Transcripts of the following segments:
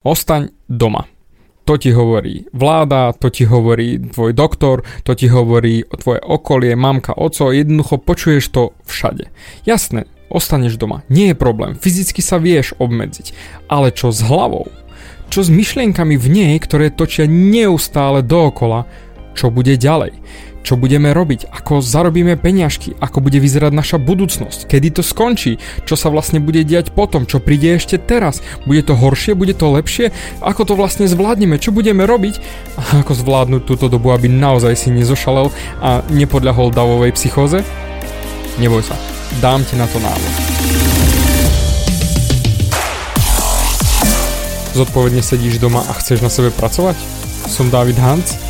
Ostaň doma. To ti hovorí vláda, to ti hovorí tvoj doktor, to ti hovorí tvoje okolie, mamka, oco, jednoducho počuješ to všade. Jasné, ostaneš doma, nie je problém, fyzicky sa vieš obmedziť, ale čo s hlavou? Čo s myšlienkami v nej, ktoré točia neustále dookola? Čo bude ďalej? Čo budeme robiť, ako zarobíme peňažky, ako bude vyzerať naša budúcnosť, kedy to skončí, čo sa vlastne bude diať potom, čo príde ešte teraz, bude to horšie, bude to lepšie, ako to vlastne zvládneme, čo budeme robiť a ako zvládnuť túto dobu, aby naozaj si nezošalel a nepodľahol davovej psychóze? Neboj sa, dám ti na to návod. Zodpovedne sedíš doma a chceš na sebe pracovať? Som David Hans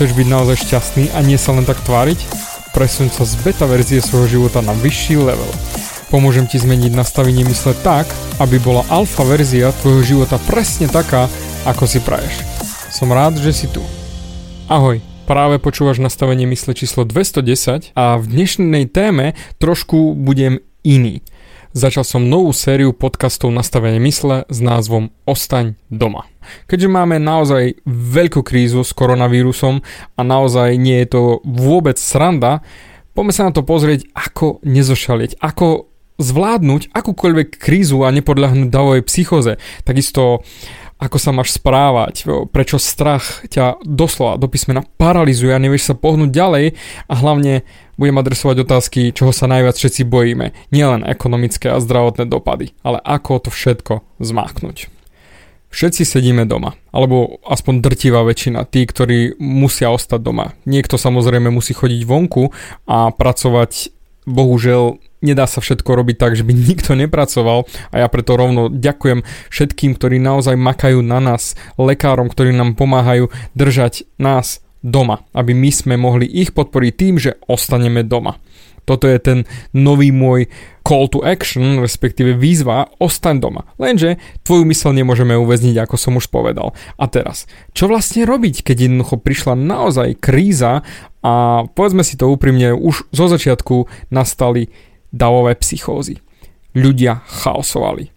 Chceš byť naozaj šťastný a nie sa len tak tváriť? Presuň sa z beta verzie svojho života na vyšší level. Pomôžem ti zmeniť nastavenie mysle tak, aby bola alfa verzia tvojho života presne taká, ako si praješ. Som rád, že si tu. Ahoj, práve počúvaš nastavenie mysle číslo 210 a v dnešnej téme trošku budem iný. Začal som novú sériu podcastov Nastavenie mysle s názvom Ostaň doma. Keďže máme naozaj veľkú krízu s koronavírusom a naozaj nie je to vôbec sranda, poďme sa na to pozrieť, ako nezošalieť, ako zvládnuť akúkoľvek krízu a nepodľahnúť davovej psychoze. Takisto ako sa máš správať, prečo strach ťa doslova do písmena paralizuje a nevieš sa pohnúť ďalej a hlavne budem adresovať otázky, čoho sa najviac všetci bojíme. Nielen ekonomické a zdravotné dopady, ale ako to všetko zmáknuť. Všetci sedíme doma, alebo aspoň drtivá väčšina, tí, ktorí musia ostať doma. Niekto samozrejme musí chodiť vonku a pracovať bohužiaľ nedá sa všetko robiť tak, že by nikto nepracoval a ja preto rovno ďakujem všetkým, ktorí naozaj makajú na nás, lekárom, ktorí nám pomáhajú držať nás doma, aby my sme mohli ich podporiť tým, že ostaneme doma. Toto je ten nový môj call to action, respektíve výzva, ostaň doma. Lenže tvoju mysel nemôžeme uväzniť, ako som už povedal. A teraz, čo vlastne robiť, keď jednoducho prišla naozaj kríza a povedzme si to úprimne, už zo začiatku nastali davové psychózy. Ľudia chaosovali.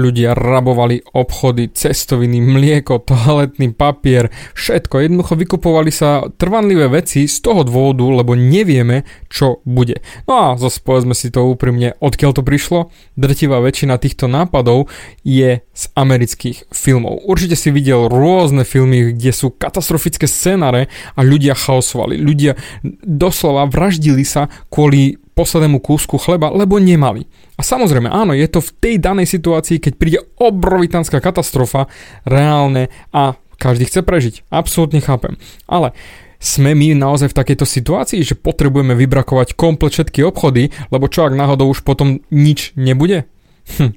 Ľudia rabovali obchody, cestoviny, mlieko, toaletný papier, všetko. Jednoducho vykupovali sa trvanlivé veci z toho dôvodu, lebo nevieme, čo bude. No a zase povedzme si to úprimne, odkiaľ to prišlo? Drtivá väčšina týchto nápadov je z amerických filmov. Určite si videl rôzne filmy, kde sú katastrofické scenáre a ľudia chaosovali. Ľudia doslova vraždili sa kvôli poslednému kúsku chleba, lebo nemali. A samozrejme, áno, je to v tej danej situácii, keď príde obrovitánska katastrofa, reálne a každý chce prežiť. Absolútne chápem. Ale sme my naozaj v takejto situácii, že potrebujeme vybrakovať komplet všetky obchody, lebo čo ak náhodou už potom nič nebude? Hm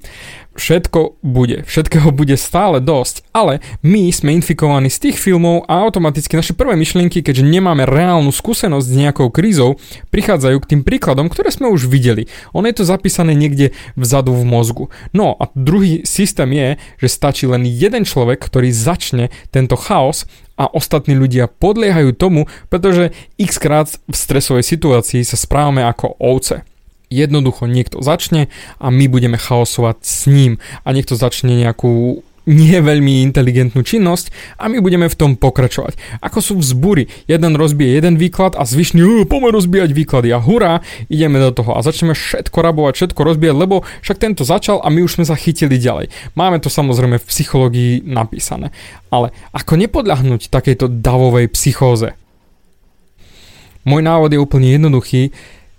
všetko bude, všetkého bude stále dosť, ale my sme infikovaní z tých filmov a automaticky naše prvé myšlienky, keďže nemáme reálnu skúsenosť s nejakou krízou, prichádzajú k tým príkladom, ktoré sme už videli. Ono je to zapísané niekde vzadu v mozgu. No a druhý systém je, že stačí len jeden človek, ktorý začne tento chaos a ostatní ľudia podliehajú tomu, pretože x krát v stresovej situácii sa správame ako ovce. Jednoducho niekto začne a my budeme chaosovať s ním a niekto začne nejakú nie veľmi inteligentnú činnosť a my budeme v tom pokračovať. Ako sú vzbury, jeden rozbije jeden výklad a zvyšný, poďme rozbíjať výklady a hurá, ideme do toho a začneme všetko rabovať, všetko rozbíjať, lebo však tento začal a my už sme sa chytili ďalej. Máme to samozrejme v psychológii napísané. Ale ako nepodľahnúť takejto davovej psychóze? Môj návod je úplne jednoduchý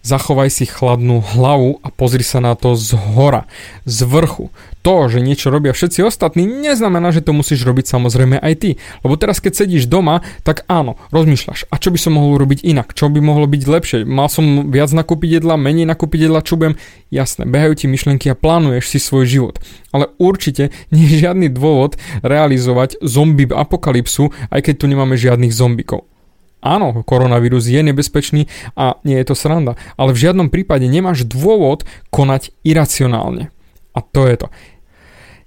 Zachovaj si chladnú hlavu a pozri sa na to z hora, z vrchu. To, že niečo robia všetci ostatní, neznamená, že to musíš robiť samozrejme aj ty. Lebo teraz, keď sedíš doma, tak áno, rozmýšľaš, a čo by som mohol robiť inak, čo by mohlo byť lepšie. Mal som viac nakúpiť jedla, menej nakúpiť jedla, čo budem. Jasné, behajú ti myšlienky a plánuješ si svoj život. Ale určite nie je žiadny dôvod realizovať zombie apokalypsu, aj keď tu nemáme žiadnych zombikov. Áno, koronavírus je nebezpečný a nie je to sranda, ale v žiadnom prípade nemáš dôvod konať iracionálne. A to je to.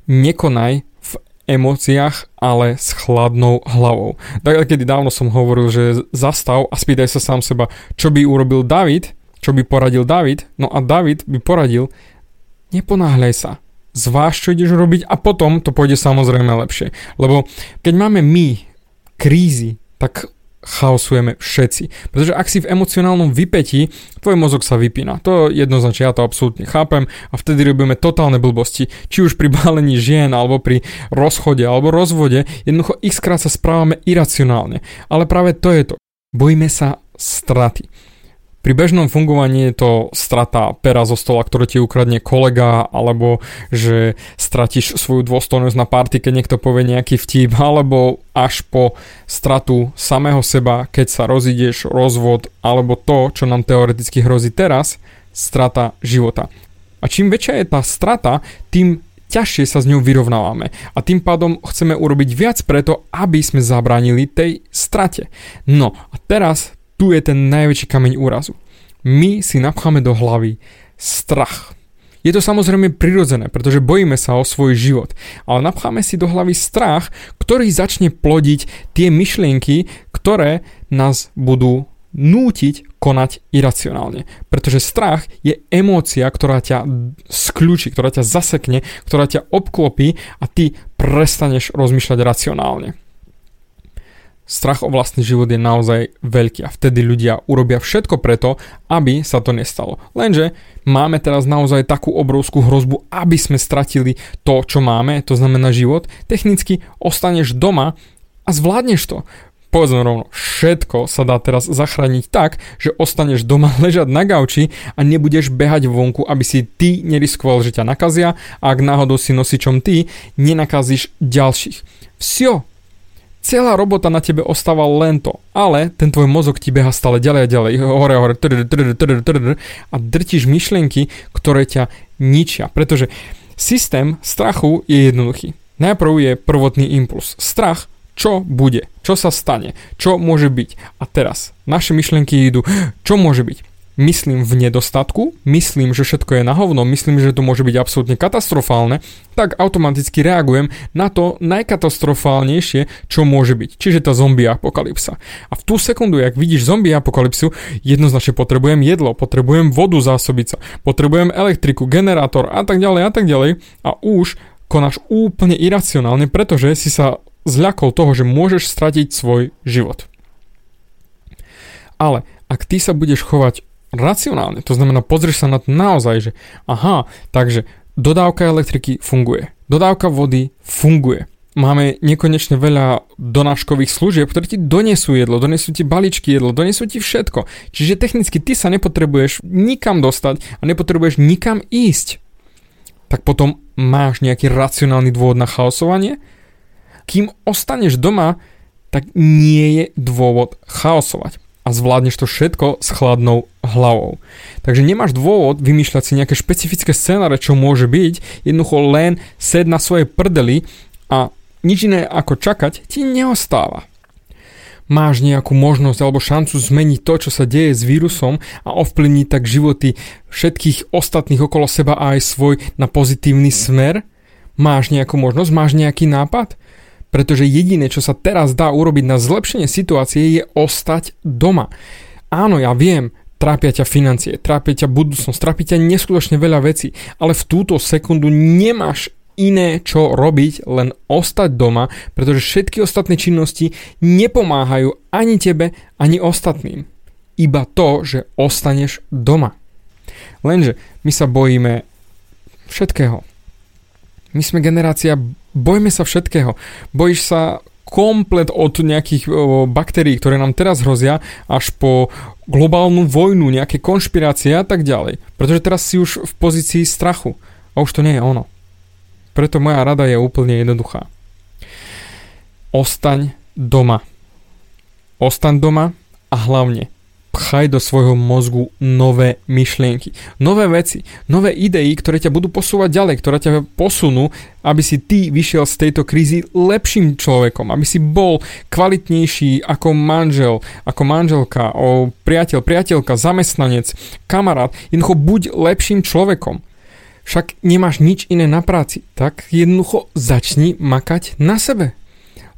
Nekonaj v emóciách, ale s chladnou hlavou. Tak kedy dávno som hovoril, že zastav a spýtaj sa sám seba, čo by urobil David, čo by poradil David, no a David by poradil, neponáhľaj sa, zváž, čo ideš robiť a potom to pôjde samozrejme lepšie. Lebo keď máme my krízy, tak chaosujeme všetci. Pretože ak si v emocionálnom vypetí, tvoj mozog sa vypína. To jednoznačne ja to absolútne chápem a vtedy robíme totálne blbosti. Či už pri balení žien, alebo pri rozchode, alebo rozvode, jednoducho x krát sa správame iracionálne. Ale práve to je to. Bojíme sa straty. Pri bežnom fungovaní je to strata pera zo stola, ktoré ti ukradne kolega, alebo že stratíš svoju dôstojnosť na party, keď niekto povie nejaký vtip, alebo až po stratu samého seba, keď sa rozídeš, rozvod, alebo to, čo nám teoreticky hrozí teraz, strata života. A čím väčšia je tá strata, tým ťažšie sa s ňou vyrovnávame a tým pádom chceme urobiť viac preto, aby sme zabránili tej strate. No a teraz tu je ten najväčší kameň úrazu. My si napcháme do hlavy strach. Je to samozrejme prirodzené, pretože bojíme sa o svoj život, ale napcháme si do hlavy strach, ktorý začne plodiť tie myšlienky, ktoré nás budú nútiť konať iracionálne. Pretože strach je emócia, ktorá ťa skľúči, ktorá ťa zasekne, ktorá ťa obklopí a ty prestaneš rozmýšľať racionálne. Strach o vlastný život je naozaj veľký a vtedy ľudia urobia všetko preto, aby sa to nestalo. Lenže máme teraz naozaj takú obrovskú hrozbu, aby sme stratili to, čo máme, to znamená život. Technicky ostaneš doma a zvládneš to. Povedzme rovno, všetko sa dá teraz zachrániť tak, že ostaneš doma ležať na gauči a nebudeš behať vonku, aby si ty neriskoval, že ťa nakazia a ak náhodou si nosičom ty, nenakazíš ďalších. Vsio, celá robota na tebe ostáva len to. Ale ten tvoj mozog ti beha stále ďalej a ďalej, hore a hore, a drtíš myšlienky, ktoré ťa ničia. Pretože systém strachu je jednoduchý. Najprv je prvotný impuls. Strach, čo bude, čo sa stane, čo môže byť. A teraz naše myšlienky idú, čo môže byť myslím v nedostatku, myslím, že všetko je na hovno, myslím, že to môže byť absolútne katastrofálne, tak automaticky reagujem na to najkatastrofálnejšie, čo môže byť. Čiže tá zombie apokalypsa. A v tú sekundu, ak vidíš zombie apokalypsu, jednoznačne potrebujem jedlo, potrebujem vodu zásobiť sa, potrebujem elektriku, generátor a tak ďalej a tak ďalej a už konáš úplne iracionálne, pretože si sa zľakol toho, že môžeš stratiť svoj život. Ale ak ty sa budeš chovať racionálne. To znamená, pozrieš sa na to naozaj, že aha, takže dodávka elektriky funguje, dodávka vody funguje. Máme nekonečne veľa donáškových služieb, ktoré ti donesú jedlo, donesú ti balíčky jedlo, donesú ti všetko. Čiže technicky ty sa nepotrebuješ nikam dostať a nepotrebuješ nikam ísť. Tak potom máš nejaký racionálny dôvod na chaosovanie. Kým ostaneš doma, tak nie je dôvod chaosovať a zvládneš to všetko s chladnou hlavou. Takže nemáš dôvod vymýšľať si nejaké špecifické scenáre, čo môže byť, jednoducho len sed na svojej prdeli a nič iné ako čakať ti neostáva. Máš nejakú možnosť alebo šancu zmeniť to, čo sa deje s vírusom a ovplyvniť tak životy všetkých ostatných okolo seba a aj svoj na pozitívny smer? Máš nejakú možnosť? Máš nejaký nápad? Pretože jediné, čo sa teraz dá urobiť na zlepšenie situácie je ostať doma. Áno, ja viem, trápia ťa financie, trápia ťa budúcnosť, trápia ťa neskutočne veľa vecí, ale v túto sekundu nemáš iné čo robiť, len ostať doma, pretože všetky ostatné činnosti nepomáhajú ani tebe, ani ostatným. Iba to, že ostaneš doma. Lenže my sa bojíme všetkého. My sme generácia Bojme sa všetkého. Bojíš sa komplet od nejakých baktérií, ktoré nám teraz hrozia, až po globálnu vojnu, nejaké konšpirácie a tak ďalej. Pretože teraz si už v pozícii strachu. A už to nie je ono. Preto moja rada je úplne jednoduchá. Ostaň doma. Ostaň doma a hlavne pchaj do svojho mozgu nové myšlienky, nové veci, nové idei, ktoré ťa budú posúvať ďalej, ktoré ťa posunú, aby si ty vyšiel z tejto krízy lepším človekom, aby si bol kvalitnejší ako manžel, ako manželka, o priateľ, priateľka, zamestnanec, kamarát, jednoducho buď lepším človekom. Však nemáš nič iné na práci, tak jednoducho začni makať na sebe.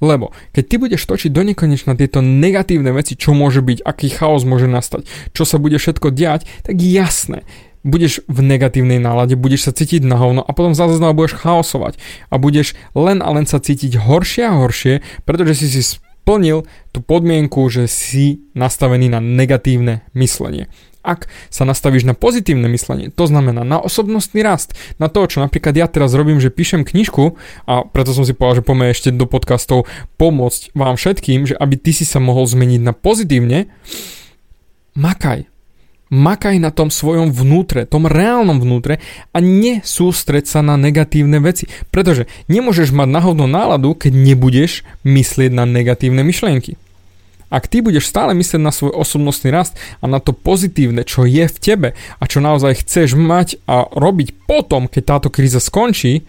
Lebo keď ty budeš točiť do nekonečna tieto negatívne veci, čo môže byť, aký chaos môže nastať, čo sa bude všetko diať, tak jasné, budeš v negatívnej nálade, budeš sa cítiť na hovno a potom zase znova budeš chaosovať a budeš len a len sa cítiť horšie a horšie, pretože si si splnil tú podmienku, že si nastavený na negatívne myslenie. Ak sa nastavíš na pozitívne myslenie, to znamená na osobnostný rast, na to, čo napríklad ja teraz robím, že píšem knižku a preto som si povedal, že poďme ešte do podcastov pomôcť vám všetkým, že aby ty si sa mohol zmeniť na pozitívne, makaj. Makaj na tom svojom vnútre, tom reálnom vnútre a nesústreď sa na negatívne veci. Pretože nemôžeš mať náhodnú náladu, keď nebudeš myslieť na negatívne myšlienky. Ak ty budeš stále myslieť na svoj osobnostný rast a na to pozitívne, čo je v tebe a čo naozaj chceš mať a robiť potom, keď táto kríza skončí,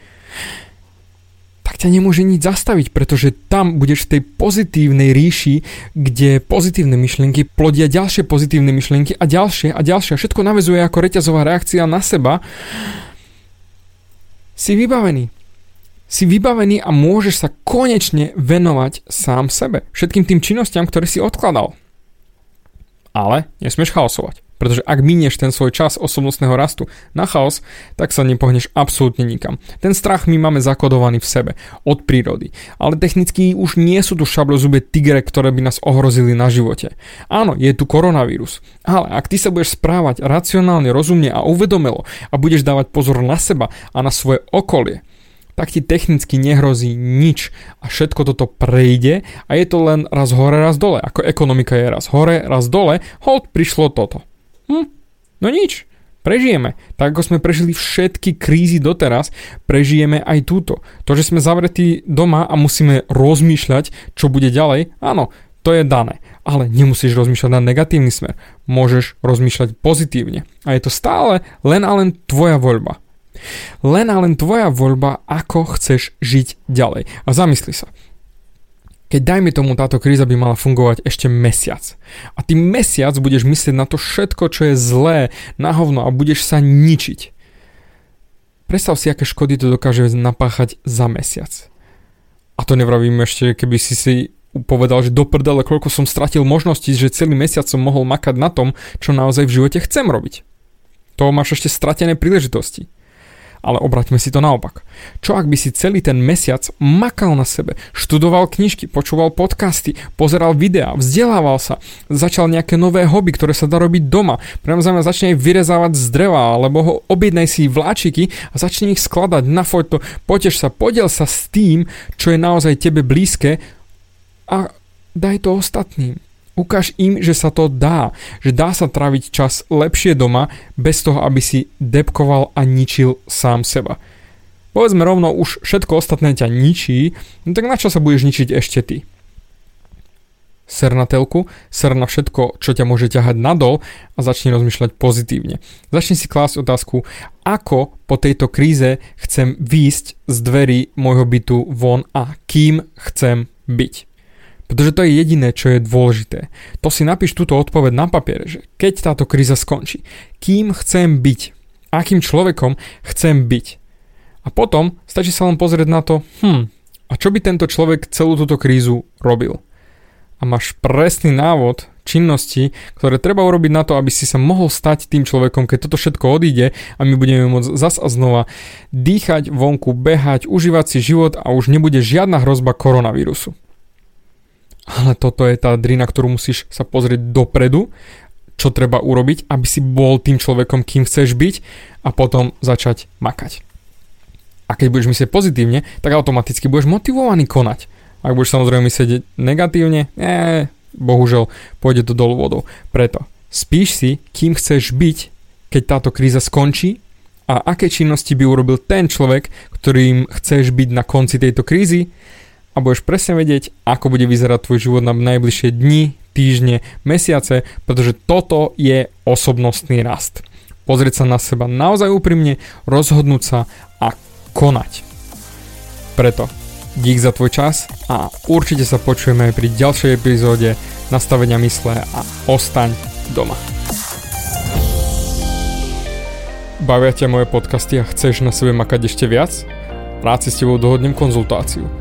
tak ťa nemôže nič zastaviť, pretože tam budeš v tej pozitívnej ríši, kde pozitívne myšlienky plodia ďalšie pozitívne myšlienky a ďalšie a ďalšie. Všetko navezuje ako reťazová reakcia na seba. Si vybavený si vybavený a môžeš sa konečne venovať sám sebe, všetkým tým činnostiam, ktoré si odkladal. Ale nesmieš chaosovať, pretože ak minieš ten svoj čas osobnostného rastu na chaos, tak sa nepohneš absolútne nikam. Ten strach my máme zakodovaný v sebe, od prírody. Ale technicky už nie sú tu šablozube tigre, ktoré by nás ohrozili na živote. Áno, je tu koronavírus. Ale ak ty sa budeš správať racionálne, rozumne a uvedomelo a budeš dávať pozor na seba a na svoje okolie, tak ti technicky nehrozí nič a všetko toto prejde a je to len raz hore, raz dole. Ako ekonomika je raz hore, raz dole, hold prišlo toto. Hm, no nič, prežijeme. Tak ako sme prežili všetky krízy doteraz, prežijeme aj túto. To, že sme zavretí doma a musíme rozmýšľať, čo bude ďalej, áno, to je dané. Ale nemusíš rozmýšľať na negatívny smer. Môžeš rozmýšľať pozitívne. A je to stále len a len tvoja voľba. Len a len tvoja voľba, ako chceš žiť ďalej. A zamysli sa. Keď dajme tomu táto kríza by mala fungovať ešte mesiac. A ty mesiac budeš myslieť na to všetko, čo je zlé, na hovno a budeš sa ničiť. Predstav si, aké škody to dokáže napáchať za mesiac. A to nevravím ešte, keby si si povedal, že do prdele, koľko som stratil možností, že celý mesiac som mohol makať na tom, čo naozaj v živote chcem robiť. To máš ešte stratené príležitosti. Ale obraťme si to naopak. Čo ak by si celý ten mesiac makal na sebe, študoval knižky, počúval podcasty, pozeral videá, vzdelával sa, začal nejaké nové hobby, ktoré sa dá robiť doma, priamo znamená začne vyrezávať z dreva, alebo ho objednaj si vláčiky a začni ich skladať na foto, potež sa, podiel sa s tým, čo je naozaj tebe blízke a daj to ostatným. Ukáž im, že sa to dá, že dá sa traviť čas lepšie doma, bez toho, aby si depkoval a ničil sám seba. Povedzme rovno, už všetko ostatné ťa ničí, no tak na čo sa budeš ničiť ešte ty? Ser na telku, ser na všetko, čo ťa môže ťahať nadol a začni rozmýšľať pozitívne. Začni si klásť otázku, ako po tejto kríze chcem výjsť z dverí môjho bytu von a kým chcem byť. Pretože to je jediné, čo je dôležité. To si napíš túto odpoveď na papiere, že keď táto kríza skončí, kým chcem byť, akým človekom chcem byť. A potom stačí sa len pozrieť na to, hm, a čo by tento človek celú túto krízu robil. A máš presný návod činnosti, ktoré treba urobiť na to, aby si sa mohol stať tým človekom, keď toto všetko odíde a my budeme môcť zas a znova dýchať vonku, behať, užívať si život a už nebude žiadna hrozba koronavírusu ale toto je tá drina, ktorú musíš sa pozrieť dopredu, čo treba urobiť, aby si bol tým človekom, kým chceš byť a potom začať makať. A keď budeš myslieť pozitívne, tak automaticky budeš motivovaný konať. Ak budeš samozrejme myslieť negatívne, nie, bohužiaľ, pôjde to dolu vodou. Preto Spíš si, kým chceš byť, keď táto kríza skončí a aké činnosti by urobil ten človek, ktorým chceš byť na konci tejto krízy a budeš presne vedieť, ako bude vyzerať tvoj život na najbližšie dni, týždne, mesiace, pretože toto je osobnostný rast. Pozrieť sa na seba naozaj úprimne, rozhodnúť sa a konať. Preto dík za tvoj čas a určite sa počujeme pri ďalšej epizóde nastavenia mysle a ostaň doma. Bavia ťa moje podcasty a chceš na sebe makať ešte viac? Rád si s tebou dohodnem konzultáciu.